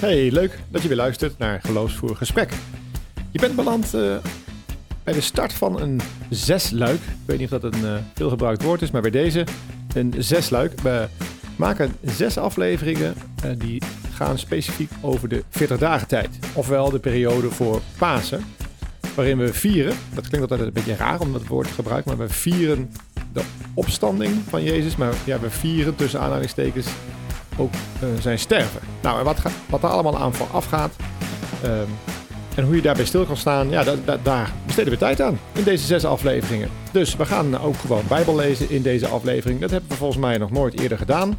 Hey, leuk dat je weer luistert naar Geloofsvoer Gesprek. Je bent beland uh, bij de start van een zesluik. Ik weet niet of dat een uh, veelgebruikt woord is, maar bij deze een zesluik. We maken zes afleveringen uh, die gaan specifiek over de 40 dagen tijd. Ofwel de periode voor Pasen. Waarin we vieren, dat klinkt altijd een beetje raar om dat woord te gebruiken, maar we vieren de opstanding van Jezus. Maar ja, we vieren tussen aanhalingstekens ook uh, zijn sterven. Nou, en wat, wat daar allemaal aan vooraf gaat um, en hoe je daarbij stil kan staan, ja, da, da, daar besteden we tijd aan in deze zes afleveringen. Dus we gaan ook gewoon Bijbel lezen in deze aflevering. Dat hebben we volgens mij nog nooit eerder gedaan.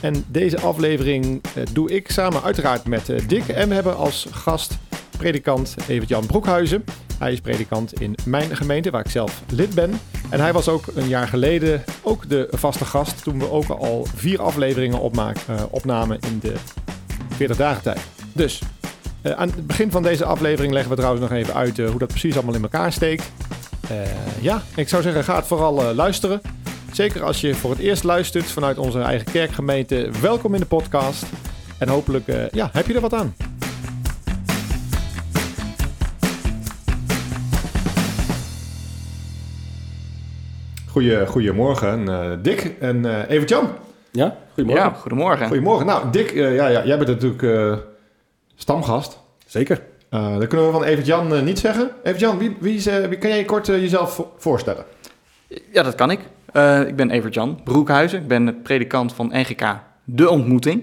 En deze aflevering uh, doe ik samen uiteraard met uh, Dick. En we hebben als gast predikant Evert-Jan Broekhuizen. Hij is predikant in mijn gemeente, waar ik zelf lid ben. En hij was ook een jaar geleden ook de vaste gast toen we ook al vier afleveringen opmaak, uh, opnamen in de 40 dagen tijd. Dus uh, aan het begin van deze aflevering leggen we trouwens nog even uit uh, hoe dat precies allemaal in elkaar steekt. ja, ik zou zeggen, ga het vooral luisteren. Zeker als je voor het eerst luistert vanuit onze eigen kerkgemeente. Welkom in de podcast. En hopelijk ja, heb je er wat aan. Goeie, goedemorgen, uh, Dick en uh, Evert-Jan. Ja, goedemorgen. Ja, goedemorgen. Goedemorgen. Nou, Dick, uh, ja, ja, jij bent natuurlijk stamgast. Zeker. dat kunnen we van Evert-Jan niet zeggen. Evert-Jan, wie, wie, wie, kan jij kort jezelf voorstellen? Ja, dat kan ik. ik ben Evert-Jan Broekhuizen. Ik ben predikant van NGK De Ontmoeting.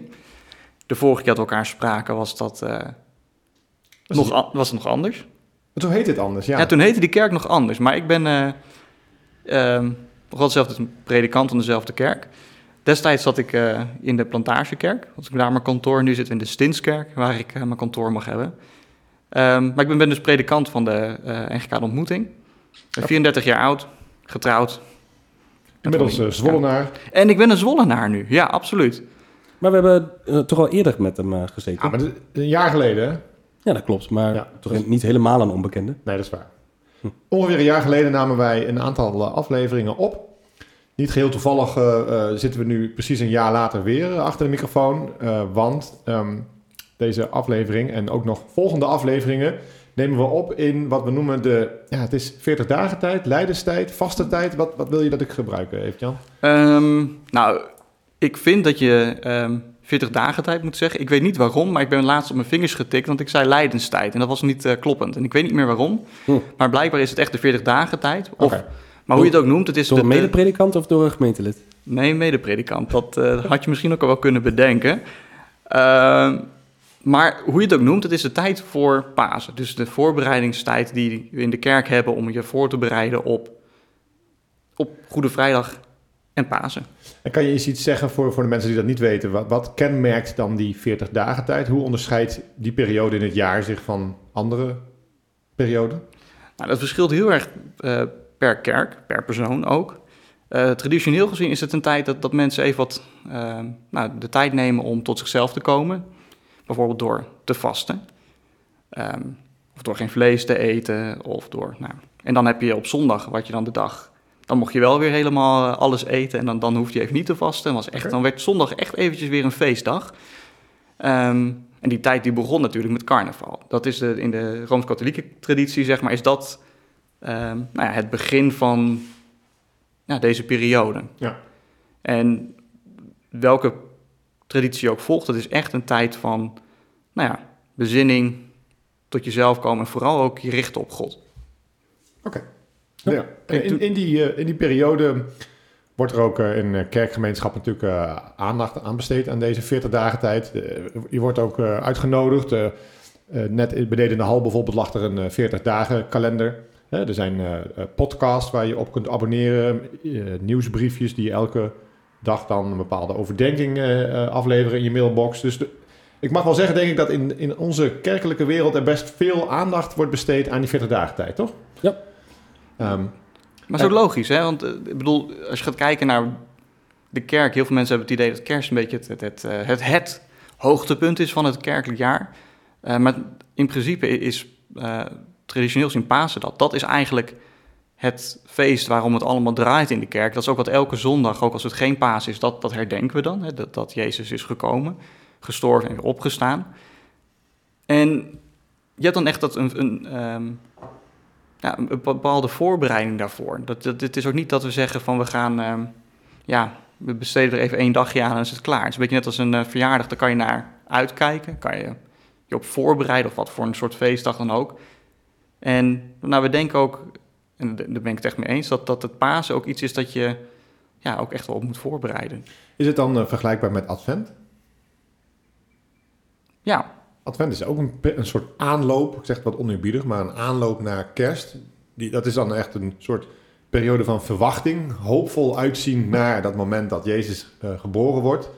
De vorige keer dat we elkaar spraken was dat was nog, het... was het nog anders. Maar toen heet het anders, ja. Ja, toen heette die kerk nog anders. Maar ik ben Um, nog dezelfde predikant van dezelfde kerk. Destijds zat ik uh, in de Plantagekerk, was ik daar mijn kantoor. Nu zit we in de Stinskerk, waar ik uh, mijn kantoor mag hebben. Um, maar ik ben, ben, dus predikant van de uh, NGK Ontmoeting. Ben 34 jaar oud, getrouwd. Inmiddels Zwollenaar. Ja. En ik ben een Zwollenaar nu, ja, absoluut. Maar we hebben toch al eerder met hem gezeten. Ja, maar een jaar geleden, hè? Ja, dat klopt. Maar ja, toch dus... niet helemaal een onbekende. Nee, dat is waar. Ongeveer een jaar geleden namen wij een aantal uh, afleveringen op. Niet geheel toevallig uh, uh, zitten we nu precies een jaar later weer achter de microfoon. want um, deze aflevering en ook nog volgende afleveringen nemen we op in wat we noemen de... Ja, het is 40 dagen tijd, leiderstijd, vaste tijd. Wat, wat wil je dat ik gebruik, Evert-Jan? Um, nou, ik vind dat je... Um 40 dagen tijd moet zeggen. Ik weet niet waarom, maar ik ben laatst op mijn vingers getikt, want ik zei lijdenstijd en dat was niet uh, kloppend. En ik weet niet meer waarom, hm. maar blijkbaar is het echt de 40 dagen tijd. Of, okay. Maar hoe je het ook noemt, het is... Door een medepredikant of door een gemeentelid? Nee, medepredikant. Dat uh, had je misschien ook al wel kunnen bedenken. Uh, maar hoe je het ook noemt, het is de tijd voor Pasen. Dus de voorbereidingstijd die we in de kerk hebben om je voor te bereiden op, op Goede Vrijdag en Pasen. En kan je eens iets zeggen voor, voor de mensen die dat niet weten? Wat, wat kenmerkt dan die 40 dagen tijd? Hoe onderscheidt die periode in het jaar zich van andere perioden? Nou, dat verschilt heel erg uh, per kerk, per persoon ook. Uh, traditioneel gezien is het een tijd dat, dat mensen even wat uh, nou, de tijd nemen om tot zichzelf te komen. Bijvoorbeeld door te vasten. Um, of door geen vlees te eten. Of door, nou, en dan heb je op zondag, wat je dan de dag dan mocht je wel weer helemaal eh, alles eten en dan, dan hoefde je even niet te vasten. Was echt, Dan werd zondag echt eventjes weer een feestdag. Um, en die tijd die begon natuurlijk met carnaval. Dat is de, in de Rooms-Katholieke traditie, zeg maar, is dat um, nou ja, het begin van ja, deze periode. Ja. En welke traditie ook volgt, dat is echt een tijd van nou ja, bezinning, tot jezelf komen en vooral ook je richten op God. Oké. Ja. In, in, die, eh, in die periode wordt er ook eh, in kerkgemeenschap natuurlijk aandacht aan besteed aan deze 40 dagen tijd. je wordt ook uitgenodigd. net beneden in de hal bijvoorbeeld lag er een 40 dagen kalender. er zijn podcasts waar je op kunt abonneren, nieuwsbriefjes die elke dag dan een bepaalde overdenking afleveren in je mailbox. Dus de, ik mag wel zeggen, denk ik, dat in, in onze kerkelijke wereld er best veel aandacht wordt besteed aan die 40 dagen tijd, toch? Ja. Um, maar zo logisch, hè? Want uh, ik bedoel, als je gaat kijken naar de kerk, heel veel mensen hebben het idee dat kerst een beetje het, het, het, eh, het, het hoogtepunt is van het kerkelijk jaar. Uh, maar in principe is traditioneel zien Pasen dat. Dat is eigenlijk het feest waarom het allemaal draait in de kerk. Dat is ook wat elke zondag, ook als het geen paas is, dat, dat herdenken we dan. Hè? Dat, dat Jezus is gekomen, gestorven en opgestaan. En je hebt dan echt dat een, een, ehm, ja, een bepaalde voorbereiding daarvoor. Dat, dat, het is ook niet dat we zeggen van we gaan, ehm, ja, we besteden er even één dagje aan en is het klaar. Het is een beetje net als een uh, verjaardag, daar kan je naar uitkijken, kan je je op voorbereiden of wat voor een soort feestdag dan ook. En nou, we denken ook, en daar ben ik het echt mee eens, dat, dat het Pasen ook iets is dat je ja, ook echt wel op moet voorbereiden. Is het dan uh, vergelijkbaar met Advent? Ja. Advent is ook een, een soort aanloop, ik zeg het wat oneerbiedig, maar een aanloop naar kerst. Die, dat is dan echt een soort periode van verwachting, hoopvol uitzien naar dat moment dat Jezus uh, geboren wordt.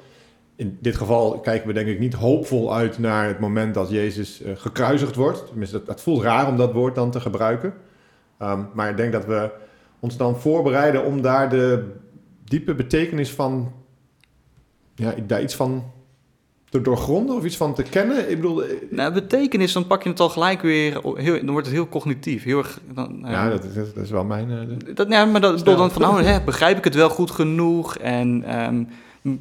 In dit geval kijken we denk ik niet hoopvol uit naar het moment dat Jezus uh, gekruisigd wordt. Tenminste, dat, voelt raar om dat woord dan te gebruiken. Um, maar ik denk dat we ons dan voorbereiden om daar de diepe betekenis van, ja, daar iets van te doorgronden of iets van te kennen? Ik bedoel... Eh, nou, betekenis, dan pak je het al gelijk weer, heel, dan wordt het heel cognitief. Heel erg, dan, nou ja, dat, is, dat is wel mijn... Uh, dat, ja, maar dat, dan van, oh, hè, begrijp ik het wel goed genoeg en um,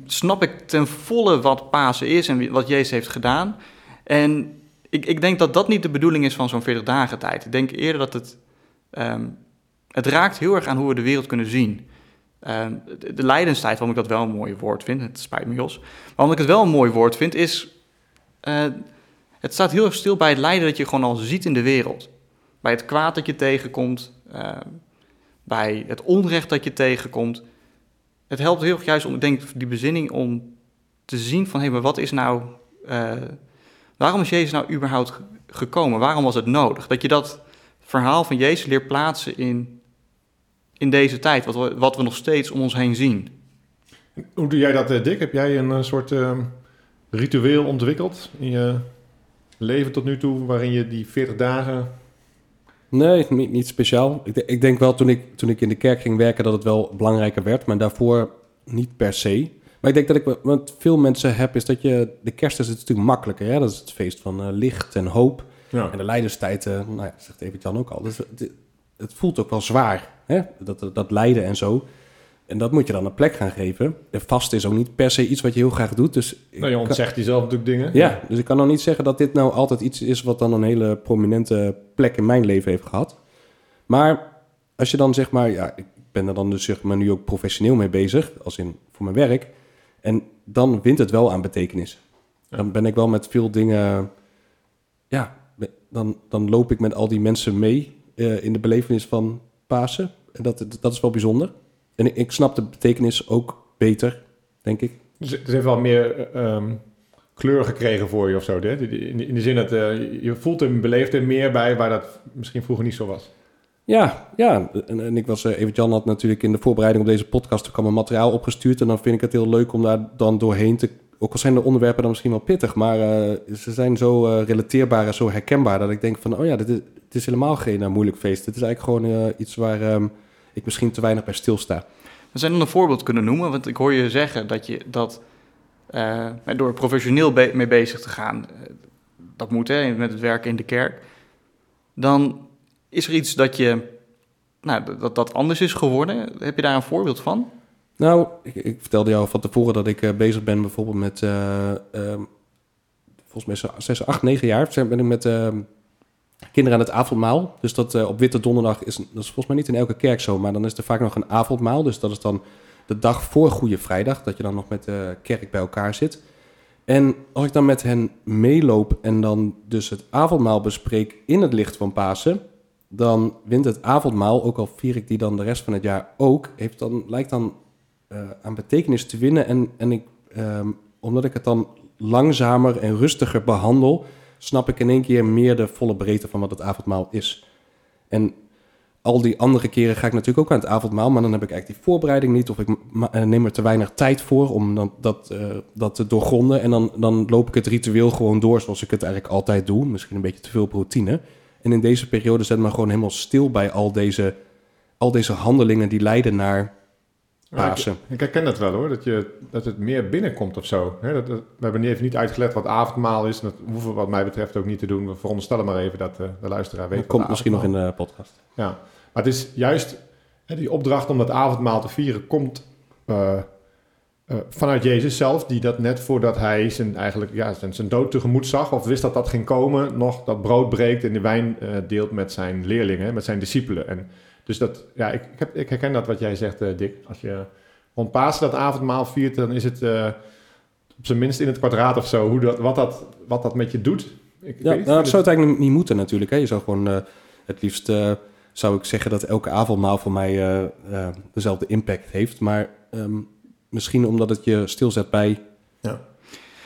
snap ik ten volle wat Pasen is en wat Jezus heeft gedaan. En ik, ik denk dat dat niet de bedoeling is van zo'n 40 dagen tijd. Ik denk eerder dat het... Um, het raakt heel erg aan hoe we de wereld kunnen zien. Uh, de, de lijdenstijd, waarom ik dat wel een mooi woord vind, het spijt me Jos. Waarom ik het wel een mooi woord vind, is... Uh, het staat heel erg stil bij het lijden dat je gewoon al ziet in de wereld. Bij het kwaad dat je tegenkomt, uh, bij het onrecht dat je tegenkomt. Het helpt heel erg juist om, ik denk, die bezinning om te zien van... hé, hey, maar wat is nou... Uh, waarom is Jezus nou überhaupt gekomen? Waarom was het nodig? Dat je dat verhaal van Jezus leert plaatsen in in deze tijd, wat we, wat we nog steeds om ons heen zien. Hoe doe jij dat, eh, Dick? Heb jij een soort uh, ritueel ontwikkeld in je leven tot nu toe, waarin je die 40 dagen... Nee, niet, niet speciaal. Ik, ik, denk wel toen ik, toen ik in de kerk ging werken dat het wel belangrijker werd, maar daarvoor niet per se. Maar ik denk dat ik wat veel mensen heb, is dat je... De kerst is natuurlijk makkelijker, hè? Dat is het feest van uh, licht en hoop. Ja. En de leiderstijd, uh, nou ja, zegt Evert Jan ook al. Dus het, voelt ook wel zwaar. Hè? Dat, dat lijden en zo. En dat moet je dan een plek gaan geven. De vast is ook niet per se iets wat je heel graag doet. Dus nou, je ontzegt jezelf natuurlijk dingen. Ja, dus ik kan nog niet zeggen dat dit nou altijd iets is... wat dan een hele prominente plek in mijn leven heeft gehad. Maar als je dan zeg maar... Ja, ik ben er dan dus zeg maar nu ook professioneel mee bezig. Als in voor mijn werk. En dan wint het wel aan betekenis. Dan ben ik wel met veel dingen... Ja, dan, dan loop ik met al die mensen mee... Uh, in de belevenis van Pasen. En dat, dat is wel bijzonder. En ik, ik snap de betekenis ook beter, denk ik. Dus het heeft wel meer um, kleur gekregen voor je of zo. Hè? In, in de zin dat uh, je voelt en beleeft er meer bij waar dat misschien vroeger niet zo was. Ja, ja. En, en ik was, uh, Evert Jan had natuurlijk in de voorbereiding op deze podcast, er kwam een materiaal opgestuurd. En dan vind ik het heel leuk om daar dan doorheen te ook al zijn de onderwerpen dan misschien wel pittig, maar uh, ze zijn zo uh, relateerbaar en zo herkenbaar dat ik denk van, oh ja, dit is, het is helemaal geen uh, moeilijk feest. Het is eigenlijk gewoon iets waar um, ik misschien te weinig bij stilsta. We zijn dan een voorbeeld kunnen noemen, want ik hoor je zeggen dat je dat door professioneel be mee bezig te gaan, dat moet hè, met het werken in de kerk, dan is er iets dat je, nou, dat, dat anders is geworden. Heb je daar een voorbeeld van? Nou, ik, ik, vertelde jou van tevoren dat ik bezig ben bijvoorbeeld met... Um, volgens mij 6, 8, 9 jaar ben ik met uh, kinderen aan het avondmaal. Dus dat uh, op Witte Donderdag is, dat is volgens mij niet in elke kerk zo... maar dan is er vaak nog een avondmaal. Dus dat is dan de dag voor Goede Vrijdag... dat je dan nog met de kerk bij elkaar zit. En als ik dan met hen meeloop en dan dus het avondmaal bespreek... in het licht van Pasen... dan wint het avondmaal, ook al vier ik die dan de rest van het jaar ook... Heeft dan, lijkt dan uh, aan betekenis te winnen. En, en ik, um, omdat ik het dan langzamer en rustiger behandel, snap ik in één keer meer de volle breedte van wat het avondmaal is. En al die andere keren ga ik natuurlijk ook aan het avondmaal, maar dan heb ik eigenlijk die voorbereiding niet, of ik eh, neem er te weinig tijd voor om dan, dat, uh, dat te doorgronden. En dan, dan loop ik het ritueel gewoon door zoals ik het eigenlijk altijd doe. Misschien een beetje te veel routine. En in deze periode zet me gewoon helemaal stil bij al deze, al deze handelingen die leiden naar Pasen. ik, ik, herken dat wel hoor, dat, je, dat het meer binnenkomt of zo. dat, we hebben even niet uitgelegd wat avondmaal is. Dat hoeven we wat mij betreft ook niet te doen. We veronderstellen maar even dat uh, de luisteraar weet. Dat komt misschien nog in de podcast. Ja, maar het is juist die opdracht om dat avondmaal te vieren komt uh, eh, vanuit Jezus zelf, die dat net voordat hij zijn, eigenlijk, ja, zijn, zijn dood tegemoet zag, of wist dat dat ging komen, nog dat brood breekt en de wijn eh, deelt met zijn leerlingen, met zijn discipelen. En dus dat, ja, ik, ik, heb, ik herken dat wat jij zegt, eh, Dick. Als je rond Pasen dat avondmaal viert, dan is het eh, op zijn minst in het kwadraat of zo, hoe dat, wat, dat, wat dat met je doet. Ik, Ja, nou, dat dus- zou het eigenlijk niet moeten natuurlijk. Hè. Je zou gewoon, eh, het liefst eh, zou ik zeggen dat elke avondmaal voor mij dezelfde impact heeft. Maar ehm, misschien omdat het je stilzet bij... ja.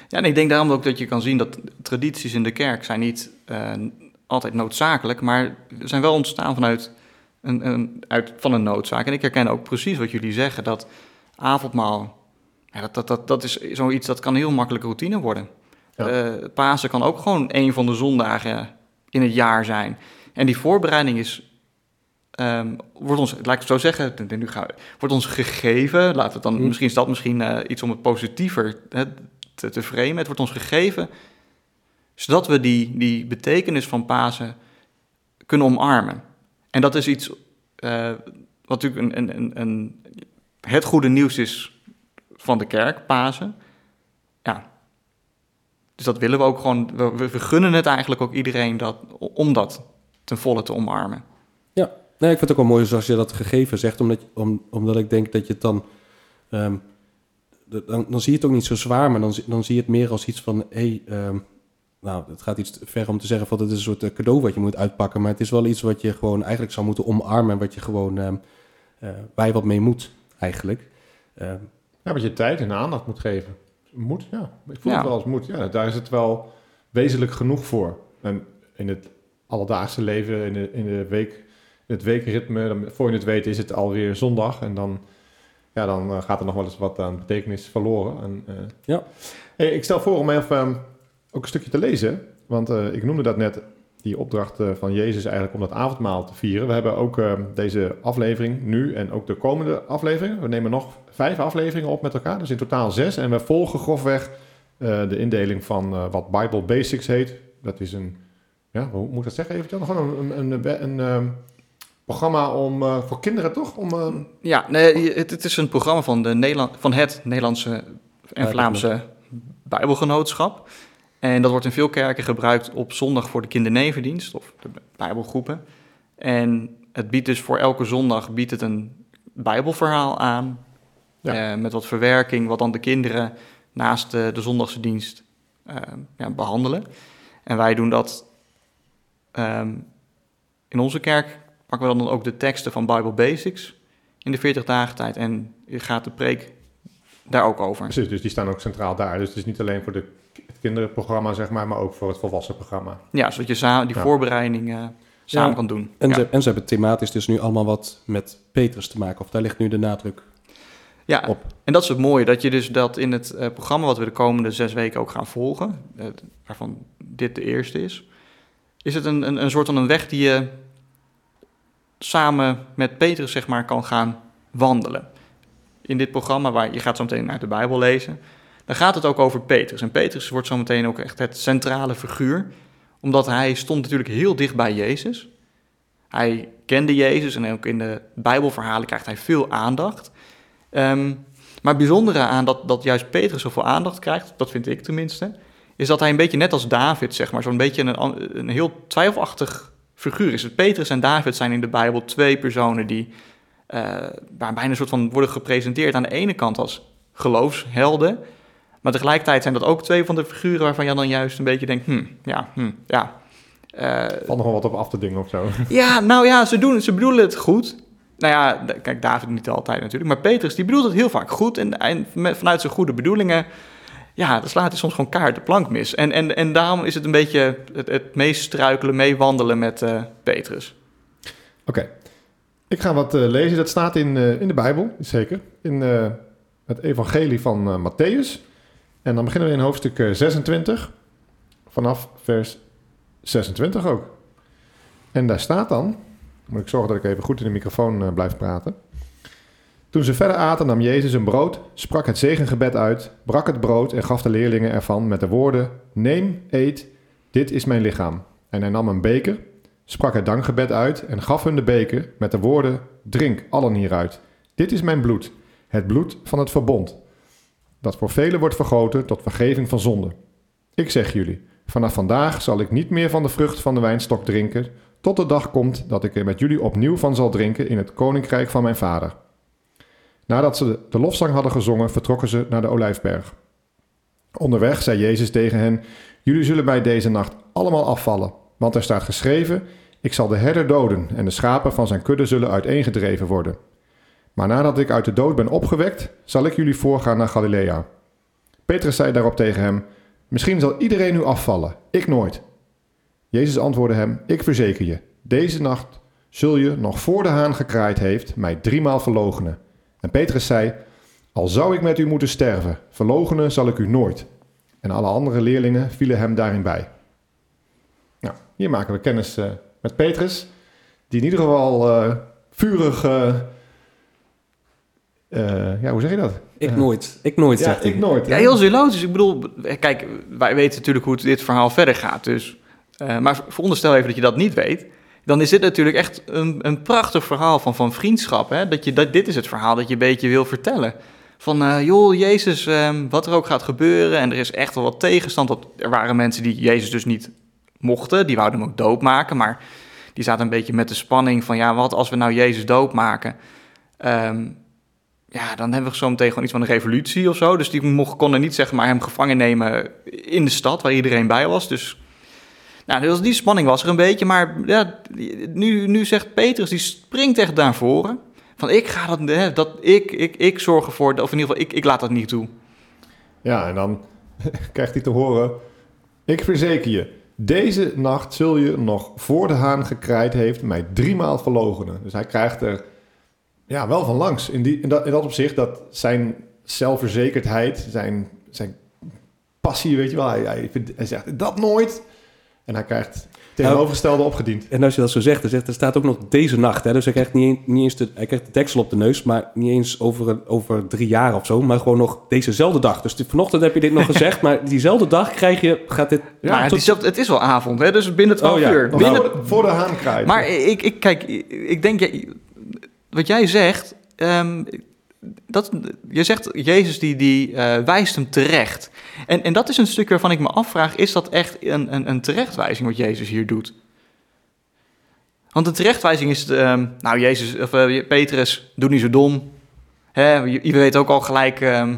Ja, en ik denk daarom ook dat je kan zien dat tradities in de kerk zijn niet eh, altijd noodzakelijk, maar zijn wel ontstaan vanuit een, een, uit, van een noodzaak. En ik herken ook precies wat jullie zeggen, dat avondmaal, ja, dat, dat, dat, dat is zoiets dat kan heel makkelijk routine worden. Ja. Eh, Pasen kan ook gewoon een van de zondagen in het jaar zijn. En die voorbereiding is, ehm, wordt ons, laat ik het zo zeggen, nu gaan we, wordt ons gegeven. Laten we dan, Hm. misschien is dat misschien eh, iets om het positiever hè, te, te framen. Het wordt ons gegeven zodat we die, die betekenis van Pasen kunnen omarmen. En dat is iets eh, wat natuurlijk een, een, een, het goede nieuws is van de kerk, Pasen. Ja. Dus dat willen we ook gewoon, we, we- gunnen het eigenlijk ook iedereen dat, om dat ten volle te omarmen. Nee, ik vind het ook wel mooi zoals je dat gegeven zegt, omdat, omdat ik denk dat je het dan, ehm, dan... Dan zie je het ook niet zo zwaar, maar dan, dan zie je het meer als iets van... Hey, ehm, nou, het gaat iets ver om te zeggen van het is een soort eh, cadeau wat je moet uitpakken. Maar het is wel iets wat je gewoon eigenlijk zou moeten omarmen. En wat je gewoon ehm eh, je wat mee moet, eigenlijk. Ehm, Ja, wat je tijd en aandacht moet geven. Moet, ja. Ik voel Ja. het wel als moet. Ja, daar is het wel wezenlijk genoeg voor. En in het alledaagse leven, in, de, in, de week, in het weekritme, dan, voor je het weet is het alweer zondag. En dan, ja, dan eh, gaat er nog wel eens wat aan betekenis verloren. En, eh, Ja. Hey, ik stel voor om even ehm, ook een stukje te lezen. Want eh, ik noemde dat net, die opdracht eh, van Jezus eigenlijk om dat avondmaal te vieren. We hebben ook ehm, deze aflevering nu en ook de komende afleveringen. We nemen nog vijf afleveringen op met elkaar, dus in totaal zes. En we volgen grofweg eh, de indeling van wat Bible Basics heet. Dat is een, ja, hoe moet ik dat zeggen even? Gewoon een, een, een, een, ehm, programma om, voor kinderen toch? Om, Ja, nee, het, het is een programma van, de Nederland, van het Nederlandse en. Vlaamse Bijbelgenootschap. En dat wordt in veel kerken gebruikt op zondag voor de kindernevendienst of de Bijbelgroepen. En het biedt dus voor elke zondag biedt het een Bijbelverhaal aan. Ja. eh, met wat verwerking, wat dan de kinderen naast de, de zondagse dienst eh, ja, behandelen. En wij doen dat ehm, in onze kerk pakken we dan ook de teksten van Bible Basics in de 40 dagen tijd. En gaat de preek daar ook over. precies, dus die staan ook centraal daar. Dus het is niet alleen voor de, het kinderprogramma, zeg maar, maar ook voor het volwassen programma. Ja, zodat je samen die Ja. voorbereiding eh, samen Ja. kan doen. en, ja. ze, en ze hebben thematisch dus nu allemaal wat met Petrus te maken. Of daar ligt nu de nadruk ja, op. en dat is het mooie, dat je dus dat in het eh, programma wat we de komende zes weken ook gaan volgen, waarvan dit de eerste is, is het een, een, een soort van een weg die je samen met Petrus zeg maar kan gaan wandelen. In dit programma, waar je gaat zo meteen uit de Bijbel lezen, dan gaat het ook over Petrus. En Petrus wordt zo meteen ook echt het centrale figuur, omdat hij stond natuurlijk heel dicht bij Jezus. Hij kende Jezus en ook in de Bijbelverhalen krijgt hij veel aandacht. Ehm, maar het bijzondere aan dat, dat juist Petrus zoveel aandacht krijgt, dat vind ik tenminste, is dat hij een beetje net als David, zeg maar, zo'n beetje een, een heel twijfelachtig figuur is. Petrus en David zijn in de Bijbel twee personen die waar bijna een soort van worden gepresenteerd aan de ene kant als geloofshelden, maar tegelijkertijd zijn dat ook twee van de figuren waarvan je dan juist een beetje denkt, hm, ja, hm, ja. Eh, Valt nog wel wat op af te dingen of zo. ja, nou ja, ze, doen, ze bedoelen het goed. Nou ja, kijk, David niet altijd natuurlijk. Maar Petrus, die bedoelt het heel vaak goed. En, en met- vanuit zijn goede bedoelingen, ja, dan slaat hij soms gewoon kaart de plank mis. En, en, en daarom is het een beetje het, het meest struikelen, meewandelen met eh, Petrus. Oké. Ik ga wat eh, lezen. Dat staat in, eh, in de Bijbel, zeker. In eh, het evangelie van Matthäus. En dan beginnen we in hoofdstuk eh, 26. Vanaf vers 26 ook. En daar staat dan... Moet ik zorgen dat ik even goed in de microfoon blijf praten. Toen ze verder aten, nam Jezus een brood, sprak het zegengebed uit, brak het brood en gaf de leerlingen ervan met de woorden: Neem, eet, dit is mijn lichaam. En hij nam een beker, sprak het dankgebed uit en gaf hun de beker met de woorden: Drink allen hieruit. Dit is mijn bloed, het bloed van het verbond. dat voor velen wordt vergoten tot vergeving van zonde. Ik zeg jullie, vanaf vandaag zal ik niet meer van de vrucht van de wijnstok drinken, tot de dag komt dat ik er met jullie opnieuw van zal drinken in het koninkrijk van mijn vader. Nadat ze de lofzang hadden gezongen, vertrokken ze naar de olijfberg. Onderweg zei Jezus tegen hen: Jullie zullen bij deze nacht allemaal afvallen, want er staat geschreven: Ik zal de herder doden en de schapen van zijn kudde zullen uiteengedreven worden. Maar nadat ik uit de dood ben opgewekt, zal ik jullie voorgaan naar Galilea. Petrus zei daarop tegen hem: Misschien zal iedereen nu afvallen, ik nooit. Jezus antwoordde hem: Ik verzeker je, deze nacht zul je, nog voor de haan gekraaid heeft, mij driemaal verloochenen. En Petrus zei: Al zou ik met u moeten sterven, verloochenen zal ik u nooit. En alle andere leerlingen vielen hem daarin bij. Hier maken we kennis uh, met Petrus, die in ieder geval uh, vurig. Uh, ja, hoe zeg je dat? Ik nooit. Ik nooit, ja, zegt ik nooit. Ja, heel logisch. Ik bedoel, kijk, wij weten natuurlijk hoe dit verhaal verder gaat. Dus, maar veronderstel even dat je dat niet weet dan is dit natuurlijk echt een, een prachtig verhaal van, van vriendschap. Hè? Dat je, dat, dit is het verhaal dat je een beetje wil vertellen. Van, uh, joh, Jezus, um, wat er ook gaat gebeuren. En er is echt wel wat tegenstand. Want er waren mensen die Jezus dus niet mochten. Die wouden hem ook doodmaken. Maar die zaten een beetje met de spanning van... ja, wat als we nou Jezus doodmaken? Um, ja, dan hebben we zo meteen gewoon iets van een revolutie of zo. Dus die mocht, konden niet zeg maar hem gevangen nemen in de stad... waar iedereen bij was. Dus nou, dus die spanning was er een beetje, maar ja, nu, nu zegt Petrus, die springt echt naar voren. Van ik ga dat, dat ik, ik, ik zorg ervoor, of in ieder geval, ik, ik laat dat niet toe. Ja, en dan krijgt hij te horen, ik verzeker je, deze nacht zul je nog voor de haan gekraaid heeft mij driemaal verlogenen. Dus hij krijgt er ja, wel van langs. In, die, dat, in dat opzicht dat zijn zelfverzekerdheid, zijn, zijn passie, weet je wel, hij, hij zegt dat nooit. En hij krijgt tegenovergestelde nou, opgediend. En als je dat zo zegt, dan zegt, er staat ook nog deze nacht. Hè? Dus hij krijgt niet, niet eens de, hij krijgt de deksel op de neus, maar niet eens over, over drie jaar of zo, maar gewoon nog dezezelfde dag. Dus vanochtend heb je dit nog gezegd, maar diezelfde dag krijg je, gaat dit... Ja, het, is, het is wel avond, hè? dus binnen 12 oh, uur. Binnen... Voor, voor, de haan krijgen. Maar ik, ik, kijk, ik denk, wat jij zegt, um, dat, je zegt, Jezus die, die uh, wijst hem terecht. En, en dat is een stuk waarvan ik me afvraag, is dat echt een, een, een terechtwijzing wat Jezus hier doet? Want een terechtwijzing is, uh, nou Jezus, of uh, Petrus, doe niet zo dom. Hè, je, weet ook al gelijk... Uh,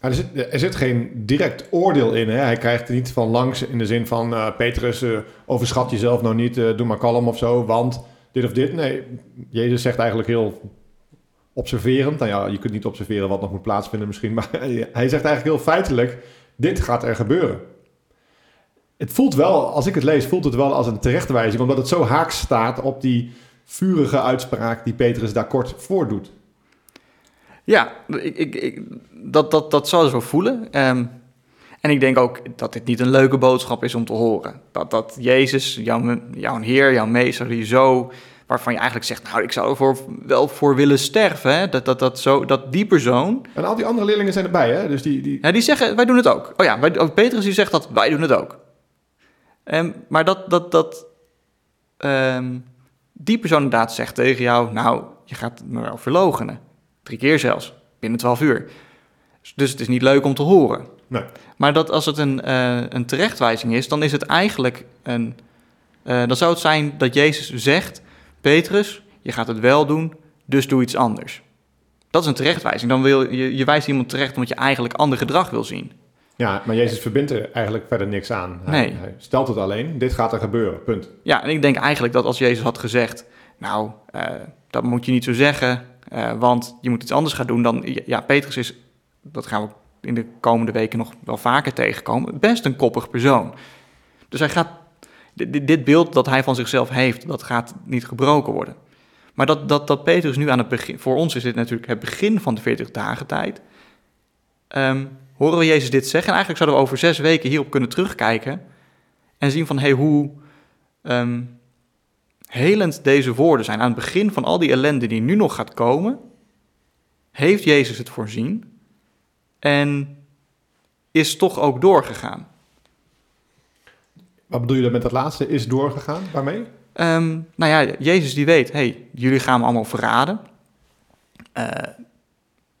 er zit, er zit, geen direct oordeel in. Hè? Hij krijgt niet van langs in de zin van... Uh, Petrus, overschat jezelf nou niet, doe maar kalm of zo, want dit of dit. Nee, Jezus zegt eigenlijk heel observerend. Nou ja, je kunt niet observeren wat nog moet plaatsvinden misschien, maar hij zegt eigenlijk heel feitelijk, dit gaat er gebeuren. Het voelt wel, als ik het lees, voelt het wel als een terechtwijzing, omdat het zo haaks staat op die vurige uitspraak die Petrus daar kort voordoet. Ja, ik, ik, dat, dat, dat zou zo voelen. Um, en ik denk ook dat dit niet een leuke boodschap is om te horen. Dat, dat Jezus, jouw, jouw Heer, jouw Meester, die zo waarvan je eigenlijk zegt, nou, ik zou er voor, wel voor willen sterven. Hè? Dat, dat, dat, zo, dat die persoon... En al die andere leerlingen zijn erbij, hè? Dus die, die... Ja, die zeggen, wij doen het ook. Oh ja, wij, Petrus die zegt dat, wij doen het ook. Um, maar dat, dat, dat um, die persoon inderdaad zegt tegen jou, nou, je gaat me wel verlogenen. Drie keer zelfs, binnen twaalf uur. Dus het is niet leuk om te horen. Nee. Maar dat als het een, uh, een terechtwijzing is, dan is het eigenlijk een... Uh, dan zou het zijn dat Jezus zegt Petrus, je gaat het wel doen, dus doe iets anders. Dat is een terechtwijzing. Dan wil je, je wijst iemand terecht omdat je eigenlijk ander gedrag wil zien. Ja, maar Jezus verbindt er eigenlijk verder niks aan. Hij, nee. hij stelt het alleen, dit gaat er gebeuren, punt. Ja, en ik denk eigenlijk dat als Jezus had gezegd... nou, uh, dat moet je niet zo zeggen, uh, want je moet iets anders gaan doen... dan, ja, Petrus is, dat gaan we in de komende weken nog wel vaker tegenkomen... best een koppig persoon. Dus hij gaat dit beeld dat hij van zichzelf heeft, dat gaat niet gebroken worden. Maar dat, dat, dat Petrus nu aan het begin, voor ons is dit natuurlijk het begin van de 40 dagen tijd. Um, horen we Jezus dit zeggen? En eigenlijk zouden we over zes weken hierop kunnen terugkijken en zien van hey, hoe um, helend deze woorden zijn. Aan het begin van al die ellende die nu nog gaat komen, heeft Jezus het voorzien en is toch ook doorgegaan. Wat bedoel je met dat laatste? Is doorgegaan? Waarmee? Um, nou ja, Jezus die weet, hey, jullie gaan me allemaal verraden. Uh,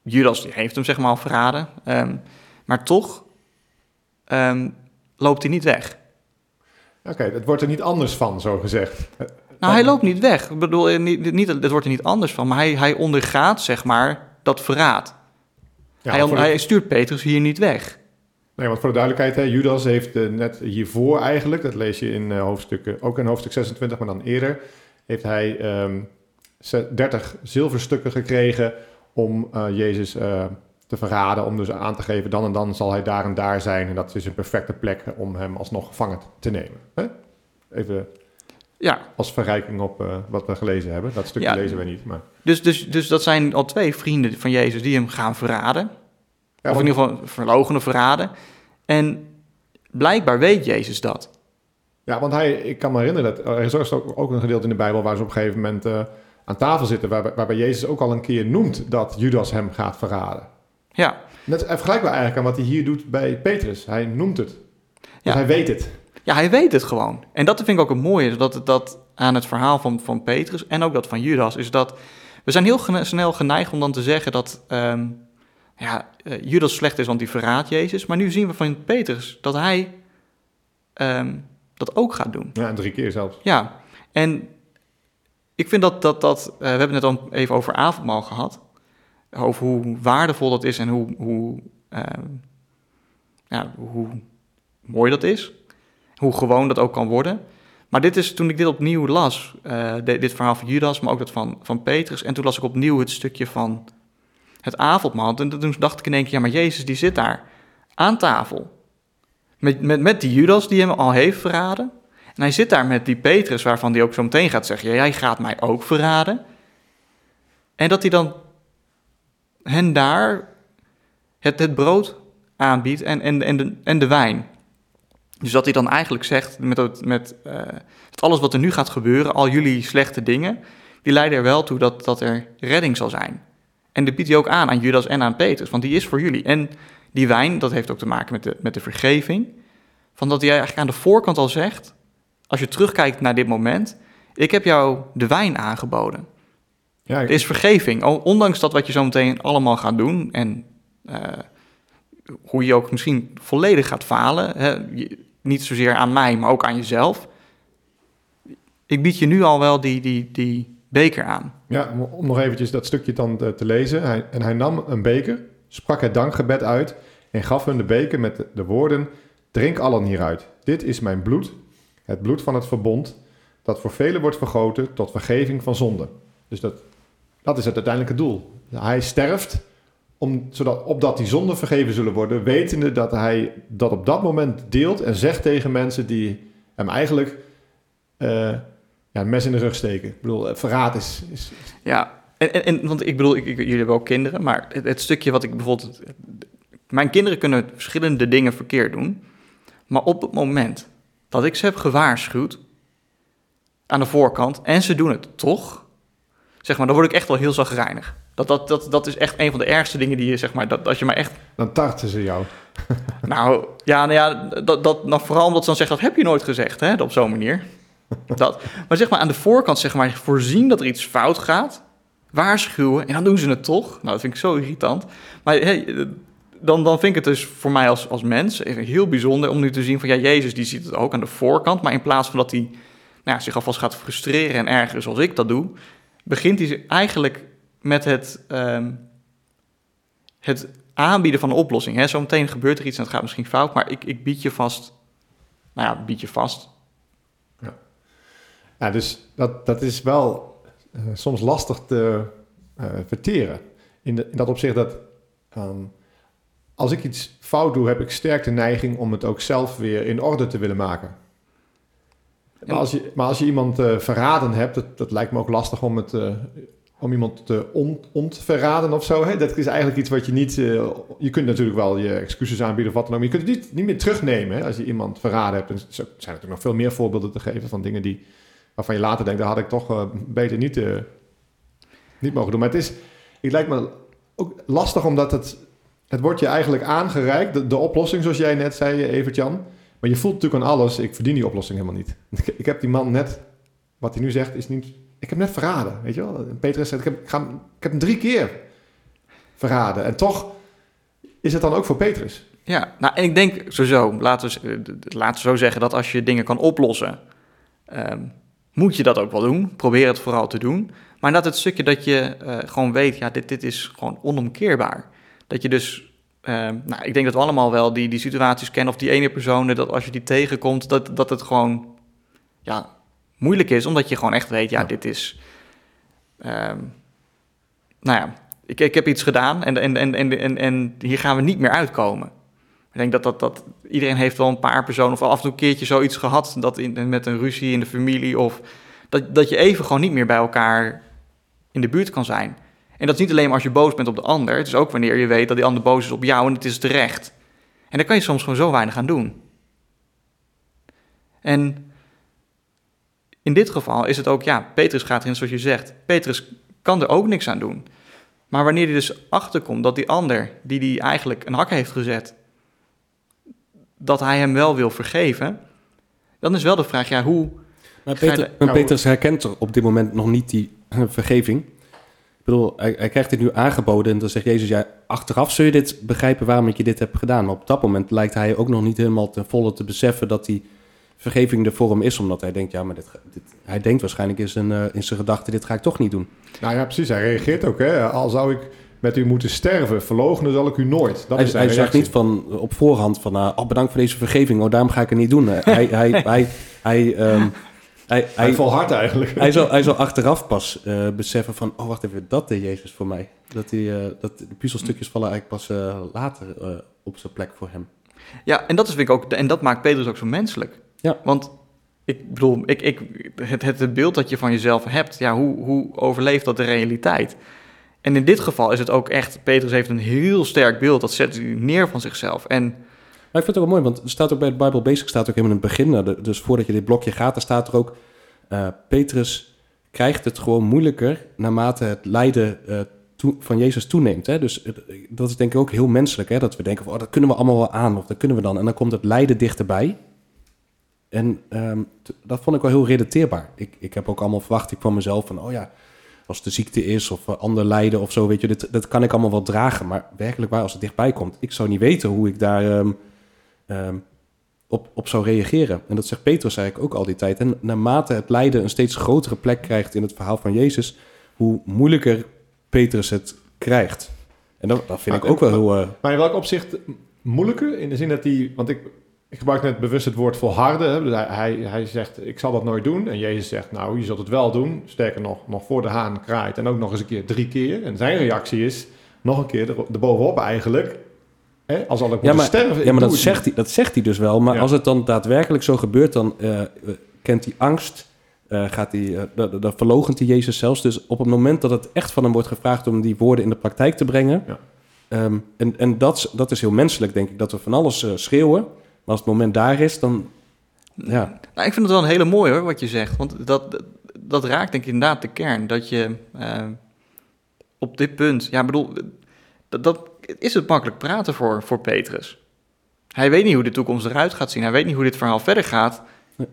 Judas die heeft hem zeg maar al verraden. Ehm, maar toch ehm, loopt hij niet weg. Oké, het wordt er niet anders van, zo gezegd. Nou, hij loopt niet weg. Ik bedoel, eh, niet, niet, het wordt er niet anders van. Maar hij, hij ondergaat, zeg maar, dat verraad. Ja, hij, de- hij stuurt Petrus hier niet weg. Nee, want voor de duidelijkheid, hè, Judas heeft eh, net hiervoor eigenlijk, dat lees je in eh, hoofdstukken, ook in hoofdstuk 26, maar dan eerder, heeft hij ehm, ze- 30 zilverstukken gekregen om eh, Jezus te verraden, om dus aan te geven, dan en dan zal hij daar en daar zijn. En dat is een perfecte plek om hem alsnog gevangen te nemen. Hè? Even Ja, als verrijking op wat we gelezen hebben. Dat stukje Ja. lezen we niet. Maar, dus, dus, dus dat zijn al twee vrienden van Jezus die hem gaan verraden. Ja, of in ieder geval verlogenen verraden. En blijkbaar weet Jezus dat. Ja, want hij, ik kan me herinneren dat er is ook, ook een gedeelte in de Bijbel waar ze op een gegeven moment eh, aan tafel zitten, waar, waarbij Jezus ook al een keer noemt dat Judas hem gaat verraden. Ja, Net vergelijkbaar eigenlijk aan wat hij hier doet bij Petrus. Hij noemt het. Dus Ja. hij weet het. ja hij weet het gewoon. En dat vind ik ook het mooie, dat, het- dat aan het verhaal van, van Petrus en ook dat van Judas, is dat we zijn heel snel geneigd om dan te zeggen dat ehm, ja, eh, Judas slecht is, want die verraadt Jezus. Maar nu zien we van Petrus dat hij ehm, dat ook gaat doen. Ja, drie keer zelfs. Ja, en ik vind dat dat, dat eh, we hebben het net al even over avondmaal gehad. Over hoe waardevol dat is en hoe, hoe, eh, ja, hoe mooi dat is. Hoe gewoon dat ook kan worden. Maar dit is, toen ik dit opnieuw las, eh, de- dit verhaal van Judas, maar ook dat van, van Petrus. En toen las ik opnieuw het stukje van het avondmaal. En toen dacht ik in één keer, ja, maar Jezus die zit daar aan tafel. Met, met, met die Judas die hem al heeft verraden. En hij zit daar met die Petrus, waarvan hij ook zo meteen gaat zeggen: Jij gaat mij ook verraden. En dat hij dan hen daar het, het brood aanbiedt en, en, en, de, en de wijn. Dus dat hij dan eigenlijk zegt: met, met, eh, alles wat er nu gaat gebeuren, al jullie slechte dingen, die leiden er wel toe dat, dat er redding zal zijn. En dat biedt hij ook aan aan Judas en aan Petrus, want die is voor jullie. En die wijn, dat heeft ook te maken met de, met de vergeving. Van dat hij eigenlijk aan de voorkant al zegt: als je terugkijkt naar dit moment, ik heb jou de wijn aangeboden. Ja, Er is vergeving, ondanks dat wat je zo meteen allemaal gaat doen en eh, hoe je ook misschien volledig gaat falen, hè, je- niet zozeer aan mij, maar ook aan jezelf. Ik bied je nu al wel die, die, die beker aan. Ja, om- nog eventjes dat stukje dan te, lezen. Hij, en hij nam een beker, sprak het dankgebed uit en gaf hun de beker met de, de woorden: Drink allen hieruit. Dit is mijn bloed, het bloed van het verbond, dat voor velen wordt vergoten tot vergeving van zonde. Dus dat, dat is het uiteindelijke doel. Hij sterft, om, zodat, opdat die zonden vergeven zullen worden, wetende dat hij dat op dat moment deelt en zegt tegen mensen die hem eigenlijk eh, ja, mes in de rug steken. Ik bedoel, eh, verraad is, is, Ja, en, en, en want ik bedoel, ik, ik- jullie hebben ook kinderen, maar het, het stukje wat ik bijvoorbeeld. Mijn kinderen kunnen verschillende dingen verkeerd doen, maar op het moment dat ik ze heb gewaarschuwd aan de voorkant en ze doen het toch, zeg maar, dan word ik echt wel heel zagrijnig. Dat, dat, dat, dat is echt een van de ergste dingen die je, zeg maar, dat als je maar echt dan tarten ze jou. nou, ja, nou ja, dat, dat, nou, vooral omdat ze dan zeggen, dat heb je nooit gezegd, hè, op zo'n manier. Dat. Maar zeg maar aan de voorkant, zeg maar, voorzien dat er iets fout gaat, waarschuwen, en dan doen ze het toch. Nou, dat vind ik zo irritant. Maar hey, dan, dan vind ik het dus voor mij als, als mens heel bijzonder om nu te zien van, ja, Jezus die ziet het ook aan de voorkant, maar in plaats van dat hij nou, zich alvast gaat frustreren en ergeren zoals ik dat doe, begint hij eigenlijk met het, ehm, het aanbieden van een oplossing. Zometeen gebeurt er iets en het gaat misschien fout, maar ik, ik bied je vast. Nou ja, bied je vast. Ja, dus dat, dat is wel eh, soms lastig te eh, verteren. In, de, in dat opzicht dat ehm, als ik iets fout doe, heb ik sterk de neiging om het ook zelf weer in orde te willen maken. Maar als je, maar als je iemand eh, verraden hebt, dat, dat lijkt me ook lastig om, het, om iemand te on, ontverraden of zo. Hè? Dat is eigenlijk iets wat je niet... je kunt natuurlijk wel je excuses aanbieden of wat dan ook, maar je kunt het niet, niet meer terugnemen hè? als je iemand verraden hebt. En er zijn natuurlijk nog veel meer voorbeelden te geven van dingen die, waarvan je later denkt, dat had ik toch eh, beter niet, eh, niet mogen doen. Maar het is, het lijkt me ook lastig omdat het, het wordt je eigenlijk aangereikt, de, de oplossing zoals jij net zei, Evert-Jan. Maar je voelt natuurlijk aan alles, ik verdien die oplossing helemaal niet. Ik, heb die man net, wat hij nu zegt, is niet... Ik heb net verraden, weet je wel. Petrus zegt, ik heb, ik, ga, ik heb hem drie keer verraden. En toch is het dan ook voor Petrus. Ja, nou en ik denk sowieso, laten we, eh, laten zo zeggen dat als je dingen kan oplossen, ehm, moet je dat ook wel doen. Probeer het vooral te doen. Maar dat het stukje dat je eh, gewoon weet, ja, dit, dit is gewoon onomkeerbaar. Dat je dus, ehm, nou, ik denk dat we allemaal wel die, die situaties kennen of die ene persoon, dat als je die tegenkomt, dat, dat het gewoon, ja, moeilijk is. Omdat je gewoon echt weet, ja, Ja. dit is, ehm, nou ja, ik, ik heb iets gedaan en, en, en, en, en, en hier gaan we niet meer uitkomen. Ik denk dat, dat, dat iedereen heeft wel een paar personen of af en toe een keertje zoiets gehad dat in, met een ruzie in de familie of dat, dat je even gewoon niet meer bij elkaar in de buurt kan zijn. En dat is niet alleen maar als je boos bent op de ander, het is ook wanneer je weet dat die ander boos is op jou en het is terecht. En daar kan je soms gewoon zo weinig aan doen. En in dit geval is het ook, ja, Petrus gaat erin zoals je zegt. Petrus kan er ook niks aan doen. Maar wanneer hij dus achterkomt dat die ander, die die eigenlijk een hak heeft gezet, dat hij hem wel wil vergeven, dan is wel de vraag, ja, hoe... Maar, Peter, de- maar Nou, Petrus herkent er op dit moment nog niet die eh, vergeving. Ik bedoel, hij, hij krijgt dit nu aangeboden en dan zegt Jezus, ja, achteraf zul je dit begrijpen waarom ik je dit heb gedaan. Maar op dat moment lijkt hij ook nog niet helemaal ten volle te beseffen dat die vergeving er voor hem is, omdat hij denkt, ja, maar dit, dit, hij denkt waarschijnlijk in zijn, eh, in zijn gedachten, dit ga ik toch niet doen. Nou ja, precies. Hij reageert ook. Hè? Al zou ik met u moeten sterven, verloochenen zal ik u nooit. Dat hij is hij zegt niet van op voorhand van, oh, bedankt voor deze vergeving, oh, daarom ga ik het niet doen. Eh, hij, hij, hij, hij, ehm, hij, Hij hij, volhardt eigenlijk. Hij zal, hij zal achteraf pas eh, beseffen van, oh wacht even, dat deed Jezus voor mij. Dat, die, eh, dat de puzzelstukjes vallen eigenlijk pas eh, later eh, op zijn plek voor hem. Ja, en dat is vind ik ook, en dat maakt Petrus ook zo menselijk. Ja. Want ik bedoel, ik, ik, het, het, het beeld dat je van jezelf hebt, ja, hoe, hoe overleeft dat de realiteit? En in dit geval is het ook echt, Petrus heeft een heel sterk beeld, dat zet hij neer van zichzelf. En Maar ik vind het ook wel mooi, want er staat ook bij de Bible Basic, staat ook helemaal in het begin, nou, dus voordat je dit blokje gaat, daar staat er ook, eh, Petrus krijgt het gewoon moeilijker naarmate het lijden toe- van Jezus toeneemt. Hè? Dus het- dat is denk ik ook heel menselijk, hè? dat we denken van, oh, dat kunnen we allemaal wel aan, of dat kunnen we dan. En dan komt het lijden dichterbij. En ehm, dat vond ik wel heel relateerbaar. Ik, ik heb ook allemaal verwachting van mezelf van, oh ja, als de ziekte is of ander lijden of zo, weet je, dit, dat kan ik allemaal wel dragen. Maar werkelijk waar, als het dichtbij komt, ik zou niet weten hoe ik daar ehm, ehm, op, op zou reageren. En dat zegt Petrus eigenlijk ook al die tijd. En naarmate het lijden een steeds grotere plek krijgt in het verhaal van Jezus, hoe moeilijker Petrus het krijgt. En dat, dat vind ik Maar- ook wel heel... eh, Maar in welk opzicht moeilijker? In de zin dat hij... Want ik, ik gebruik net bewust het woord volharden. Hè? Dus hij, hij, hij zegt, ik zal dat nooit doen. En Jezus zegt, nou, je zult het wel doen. Sterker nog, nog voor de haan kraait. En ook nog eens een keer drie keer. En zijn reactie is, nog een keer er- erbovenop eigenlijk. Hè? Als al ik Ja, maar- sterven. Ja, maar dat zegt, hij, dat zegt hij dus wel. Maar Ja. als het dan daadwerkelijk zo gebeurt, dan eh, kent hij angst. eh, gaat hij, eh, dan, verloochent hij Jezus zelfs. Dus op het moment dat het echt van hem wordt gevraagd om die woorden in de praktijk te brengen. Ja. ehm, en en dat, is- dat is heel menselijk, denk ik, dat we van alles schreeuwen. Maar als het moment daar is, dan. Ja, Nou, ik vind het wel een hele mooie hoor, wat je zegt. Want dat, dat, raakt denk ik inderdaad de kern. Dat je eh, op dit punt, ja, bedoel, dat, dat is het makkelijk praten voor, voor Petrus. Hij weet niet hoe de toekomst eruit gaat zien. Hij weet niet hoe dit verhaal verder gaat. Nee.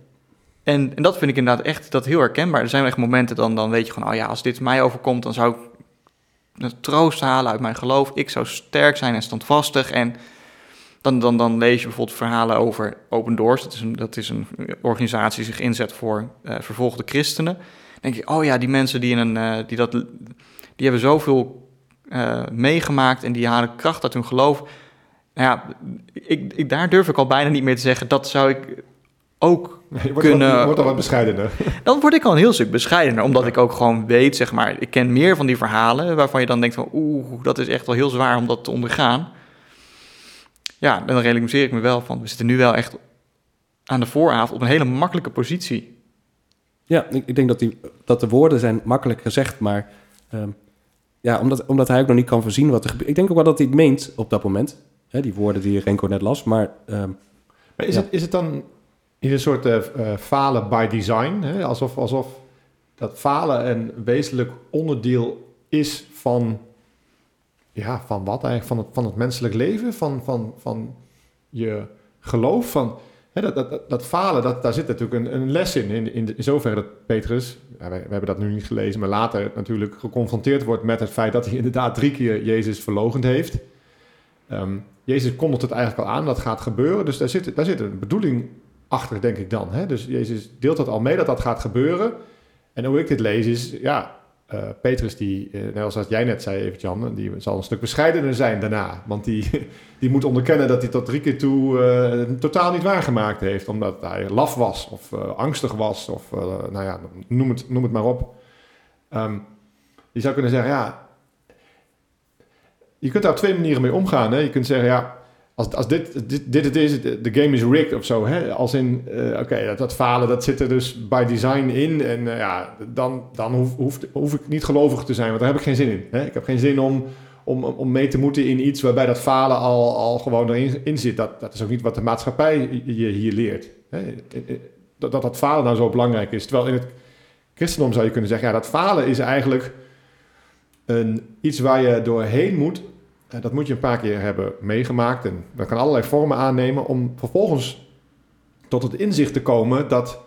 En, en dat vind ik inderdaad echt dat heel herkenbaar. Er zijn echt momenten, dan, dan weet je gewoon, oh ja, als dit mij overkomt, dan zou ik troost halen uit mijn geloof. Ik zou sterk zijn en standvastig. En dan, dan, dan lees je bijvoorbeeld verhalen over Open Doors. Dat is een, dat is een organisatie die zich inzet voor eh, vervolgde christenen. Dan denk je, oh ja, die mensen die, in een, eh, die, dat, die hebben zoveel eh, meegemaakt en die halen kracht uit hun geloof. Nou ja, ik, ik, daar durf ik al bijna niet meer te zeggen. Dat zou ik ook Je wordt, kunnen- al, je wordt al wat bescheidener. dan word ik al een heel stuk bescheidener, omdat ik ook gewoon weet, zeg maar, ik ken meer van die verhalen waarvan je dan denkt van, oeh, dat is echt wel heel zwaar om dat te ondergaan. Ja, dan realiseer ik me wel van, we zitten nu wel echt aan de vooravond op een hele makkelijke positie. ja ik, ik denk dat, die, dat de woorden zijn makkelijk gezegd, maar. ehm, ja, omdat, omdat hij ook nog niet kan voorzien wat er gebeurt. Ik denk ook wel dat hij het meent op dat moment. Hè, die woorden die Renko net las. Maar ehm, Maar is, Ja. het, is het dan in een soort eh, eh, falen by design? Hè? Alsof, alsof dat falen een wezenlijk onderdeel is van, ja, van wat eigenlijk? Van het, van het menselijk leven? Van, van, van je geloof? Van, Hè, dat, dat, dat falen, dat, daar zit natuurlijk een, een les in. In, in, zoverre dat Petrus, we hebben dat nu niet gelezen, maar later natuurlijk geconfronteerd wordt met het feit dat hij inderdaad drie keer Jezus verlogend heeft. Ehm, Jezus kondigt het eigenlijk al aan, dat gaat gebeuren. Dus daar zit, daar zit een bedoeling achter, denk ik dan. Hè? Dus Jezus deelt dat al mee dat dat gaat gebeuren. En hoe ik dit lees is, ja, uh, Petrus, die, uh, net als jij net zei, even die zal een stuk bescheidener zijn daarna. Want die, die moet onderkennen dat hij tot drie keer toe uh, totaal niet waargemaakt heeft. Omdat hij laf was of angstig was of nou ja, noem het, noem het maar op. Um, je zou kunnen zeggen, ja, je kunt daar twee manieren mee omgaan. Hè? Je kunt zeggen, ja, als, als dit, dit, dit het is, de game is rigged of zo. Hè? Als in, uh, oké, dat, falen, dat zit er dus by design in. En uh, ja, dan, dan hoef, hoef, ik niet gelovig te zijn, want daar heb ik geen zin in. Hè? Ik heb geen zin om, om, om mee te moeten in iets waarbij dat falen al, al gewoon erin in zit. Dat, dat is ook niet wat de maatschappij je hier leert. Hè? Dat, dat dat falen nou zo belangrijk is. Terwijl in het christendom zou je kunnen zeggen, ja, dat falen is eigenlijk een, iets waar je doorheen moet eh, dat moet je een paar keer hebben meegemaakt. En dat kan allerlei vormen aannemen om vervolgens tot het inzicht te komen dat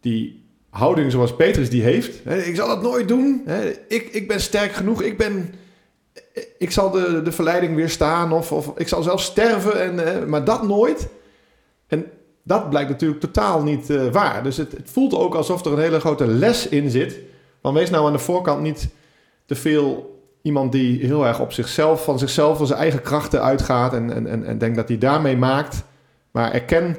die houding zoals Petrus die heeft. Hè, ik zal dat nooit doen. Hè, ik, ik ben sterk genoeg. Ik, ben, ik zal de, de verleiding weerstaan. Of, of ik zal zelf sterven. En, maar dat nooit. En dat blijkt natuurlijk totaal niet uh, waar. Dus het, het, voelt ook alsof er een hele grote les in zit. Maar wees nou aan de voorkant niet te veel iemand die heel erg op zichzelf, van zichzelf, van zijn eigen krachten uitgaat en, en, en, en denkt dat hij daarmee maakt. Maar erken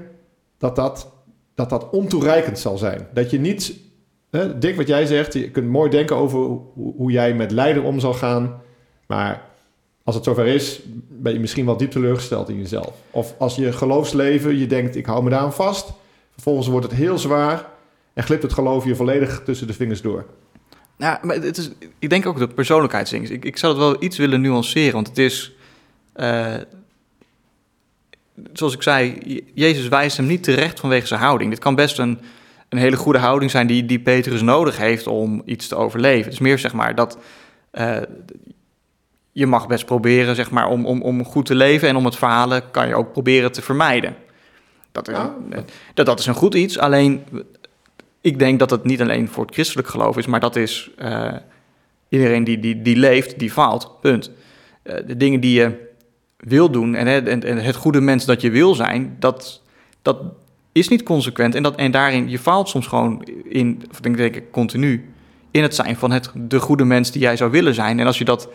dat dat, dat, dat ontoereikend zal zijn. Dat je niet, hè, wat jij zegt, je kunt mooi denken over hoe, hoe jij met lijden om zal gaan. Maar als het zover is, ben je misschien wel diep teleurgesteld in jezelf. Of als je geloofsleven, je denkt, ik hou me daar aan vast. Vervolgens wordt het heel zwaar en glipt het geloof je volledig tussen de vingers door. Ja, maar het is, ik denk ook dat persoonlijkheidsding Ik, ik zou het wel iets willen nuanceren, want het is... Uh, zoals ik zei, Jezus wijst hem niet terecht vanwege zijn houding. Dit kan best een, een hele goede houding zijn die, die Petrus nodig heeft om iets te overleven. Het is meer zeg maar dat... Uh, je mag best proberen zeg maar, om, om, om goed te leven en om het falen kan je ook proberen te vermijden. Dat, dat is een goed iets, alleen ik denk dat het niet alleen voor het christelijk geloof is, maar dat is uh, iedereen die, die, die leeft, die faalt. Punt. Uh, de dingen die je wil doen en, en, en, het goede mens dat je wil zijn, dat, dat is niet consequent. En, dat, en daarin, je faalt soms gewoon in, of denk, ik, continu, in het zijn van het, de goede mens die jij zou willen zijn. En als je dat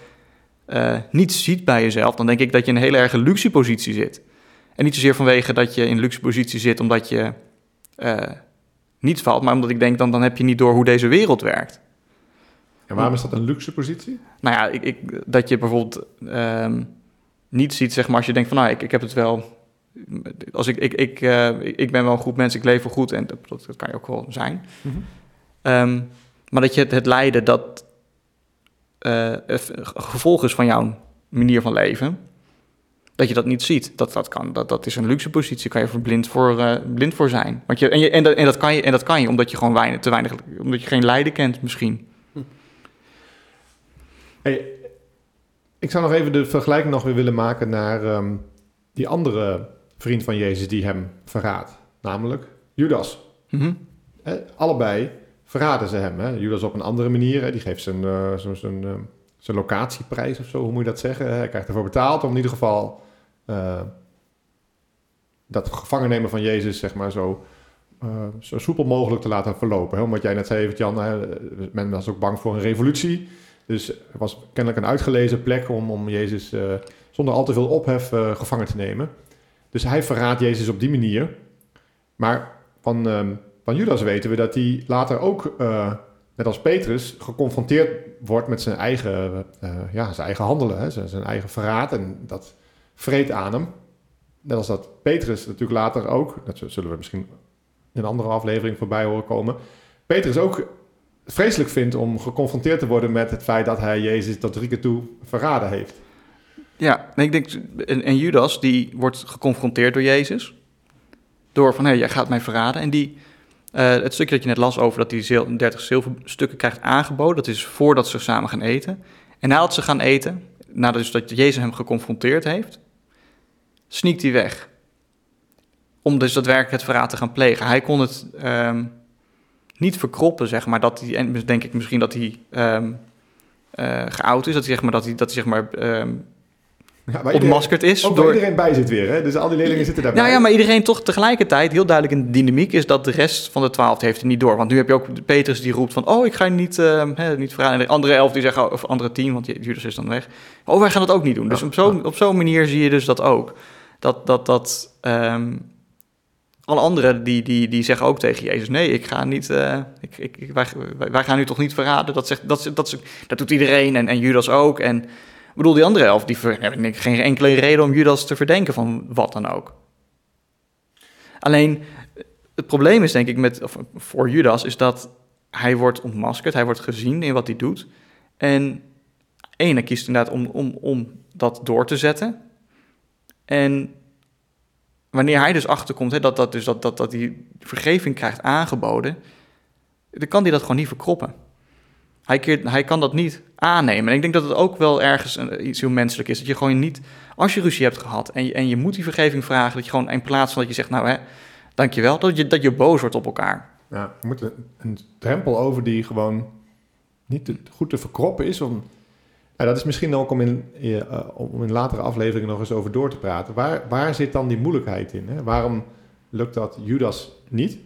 uh, niet ziet bij jezelf, dan denk ik dat je in een hele erge luxe positie zit. En niet zozeer vanwege dat je in luxe positie zit omdat je niet valt, maar omdat ik denk, dan, dan heb je niet door hoe deze wereld werkt. En waarom is dat een luxe positie? Nou ja, ik, ik, dat je bijvoorbeeld um, niet ziet, zeg maar, als je denkt van, nou, ik, ik heb het wel... Als ik, ik, ik, uh, ik ben wel een goed mens, ik leef wel goed en dat, dat kan je ook wel zijn. Mm -hmm. um, maar dat je het, het lijden dat uh, gevolg is van jouw manier van leven dat je dat niet ziet. Dat, dat, kan, dat, dat is een luxe positie, kan je er blind voor, uh, blind voor zijn. Want je, en, je, en, dat, en, dat kan je, en dat kan je omdat je gewoon weinig, te weinig, omdat je geen lijden kent misschien. Hm. Hey, ik zou nog even de vergelijking nog weer willen maken naar um, die andere vriend van Jezus die hem verraadt. Namelijk Judas. Mm -hmm. eh, allebei verraden ze hem. Hè? Judas op een andere manier. Hè? Die geeft zijn, uh, zijn, uh, zijn locatieprijs of zo, hoe moet je dat zeggen? Hij krijgt ervoor betaald om in ieder geval uh, dat gevangen nemen van Jezus, zeg maar, zo, uh, zo soepel mogelijk te laten verlopen. Hè? Omdat jij net zei, Jan, hè, men was ook bang voor een revolutie. Dus er was kennelijk een uitgelezen plek om, om Jezus uh, zonder al te veel ophef gevangen te nemen. Dus hij verraadt Jezus op die manier. Maar van, um, van Judas weten we dat hij later ook, net als Petrus, geconfronteerd wordt met zijn eigen, ja, zijn eigen handelen, hè? Zijn, zijn eigen verraad. En dat vreet aan hem. Net als dat Petrus natuurlijk later ook, dat zullen we misschien in een andere aflevering voorbij horen komen. Petrus ook vreselijk vindt om geconfronteerd te worden met het feit dat hij Jezus tot drie keer toe verraden heeft. Ja, en ik denk, en, Judas die wordt geconfronteerd door Jezus. Door van, hé, jij gaat mij verraden. En die, uh, het stukje dat je net las over dat hij 30 zilverstukken krijgt aangeboden, dat is voordat ze samen gaan eten. En nadat ze gaan eten, nadat dus dat Jezus hem geconfronteerd heeft, sneakt hij weg. om dus daadwerkelijk het verraad te gaan plegen. Hij kon het ehm, niet verkroppen, zeg maar, dat hij, en denk ik misschien dat hij um, geout is, dat hij zeg maar, dat hij, dat hij zeg maar, um, ja, ontmaskerd is. Ook door iedereen bij zit weer, hè? Dus al die leerlingen zitten daarbij. Nou ja, maar iedereen toch tegelijkertijd heel duidelijk in de dynamiek is dat de rest van de twaalf heeft het niet door. Want nu heb je ook Petrus die roept van, oh, ik ga niet, uh, hè, niet verraden. En de andere elf die zeggen, of andere tien, want Judas is dan weg. Oh, wij gaan dat ook niet doen. Dus op zo'n op zo'n manier zie je dus dat ook. Dat, dat, dat um, alle anderen die, die, die zeggen ook tegen Jezus: Nee, ik ga niet. Uh, ik, ik, wij, wij, gaan u toch niet verraden. Dat, zegt, dat, dat, dat doet iedereen en, en Judas ook. En ik bedoel, die andere elf die hebben geen enkele reden om Judas te verdenken van wat dan ook. Alleen het probleem is, denk ik, met, of, voor Judas, is dat hij wordt ontmaskerd, hij wordt gezien in wat hij doet. En hij kiest inderdaad om, om, om dat door te zetten. En wanneer hij dus achterkomt hè, dat, dat, dus dat, dat, dat hij vergeving krijgt aangeboden, dan kan hij dat gewoon niet verkroppen. Hij, keert, hij kan dat niet aannemen. En ik denk dat het ook wel ergens iets heel menselijk is. Dat je gewoon niet, als je ruzie hebt gehad en je, en je moet die vergeving vragen, dat je gewoon in plaats van dat je zegt, nou hè, dankjewel, dat je, dat je boos wordt op elkaar. Ja, je moet een, een drempel over die gewoon niet goed te verkroppen is. Om, ja, dat is misschien ook om in, uh, om in latere afleveringen nog eens over door te praten. Waar, waar zit dan die moeilijkheid in? Hè? Waarom lukt dat Judas niet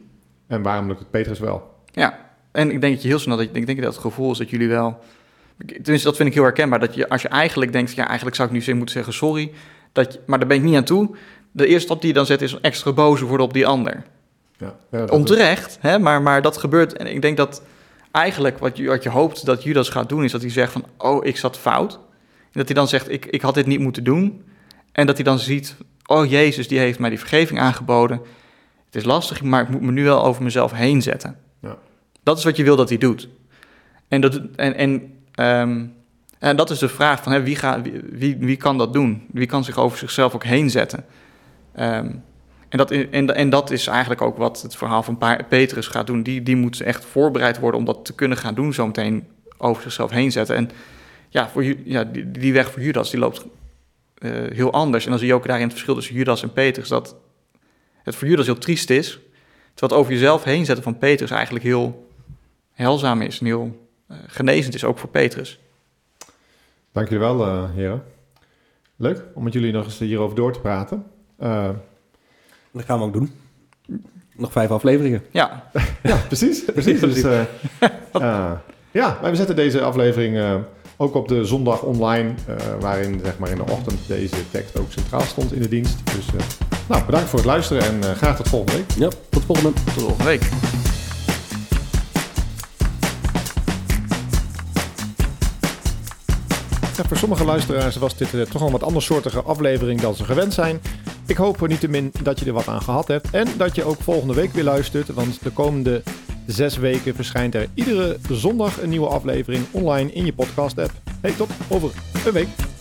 en waarom lukt het Petrus wel? Ja, en ik denk dat je heel snel, dat, ik denk dat het gevoel is dat jullie wel, tenminste dat vind ik heel herkenbaar, dat je als je eigenlijk denkt, ja eigenlijk zou ik nu moeten zeggen sorry, dat maar daar ben ik niet aan toe. De eerste stap die je dan zet is extra boos worden op die ander. Ja, ja Onterecht, hè, maar, maar dat gebeurt en ik denk dat eigenlijk wat je, wat je hoopt dat Judas gaat doen, is dat hij zegt van, oh, ik zat fout. En dat hij dan zegt, ik, ik had dit niet moeten doen. En dat hij dan ziet, oh, Jezus, die heeft mij die vergeving aangeboden. Het is lastig, maar ik moet me nu wel over mezelf heen zetten. Ja. Dat is wat je wil dat hij doet. En, dat, en, en, um, en dat is de vraag van, hè, wie, ga, wie, wie, kan dat doen? Wie kan zich over zichzelf ook heen zetten? Um, en dat, en, dat is eigenlijk ook wat het verhaal van Petrus gaat doen. Die, die moet echt voorbereid worden om dat te kunnen gaan doen, zo meteen over zichzelf heen zetten. En ja, voor, ja die, weg voor Judas die loopt uh, heel anders. En dan zie je ook daarin het verschil tussen Judas en Petrus. Dat het voor Judas heel triest is, terwijl het over jezelf heen zetten van Petrus eigenlijk heel heilzaam is en heel uh, genezend is, ook voor Petrus. Dank jullie wel, uh, heren. Leuk om met jullie nog eens hierover door te praten. Dat gaan we ook doen. Nog vijf afleveringen. Ja, ja precies. precies. Dus, uh, uh, ja, wij zetten deze aflevering uh, ook op de zondag online, waarin zeg maar in de ochtend deze tekst ook centraal stond in de dienst. Dus nou, bedankt voor het luisteren en graag tot volgende week. Ja, tot volgende, tot volgende week. Ja, voor sommige luisteraars was dit toch al een wat andersoortige aflevering dan ze gewend zijn. Ik hoop niettemin dat je er wat aan gehad hebt en dat je ook volgende week weer luistert, want de komende zes weken verschijnt er iedere zondag een nieuwe aflevering online in je podcast app. Hey, tot over een week.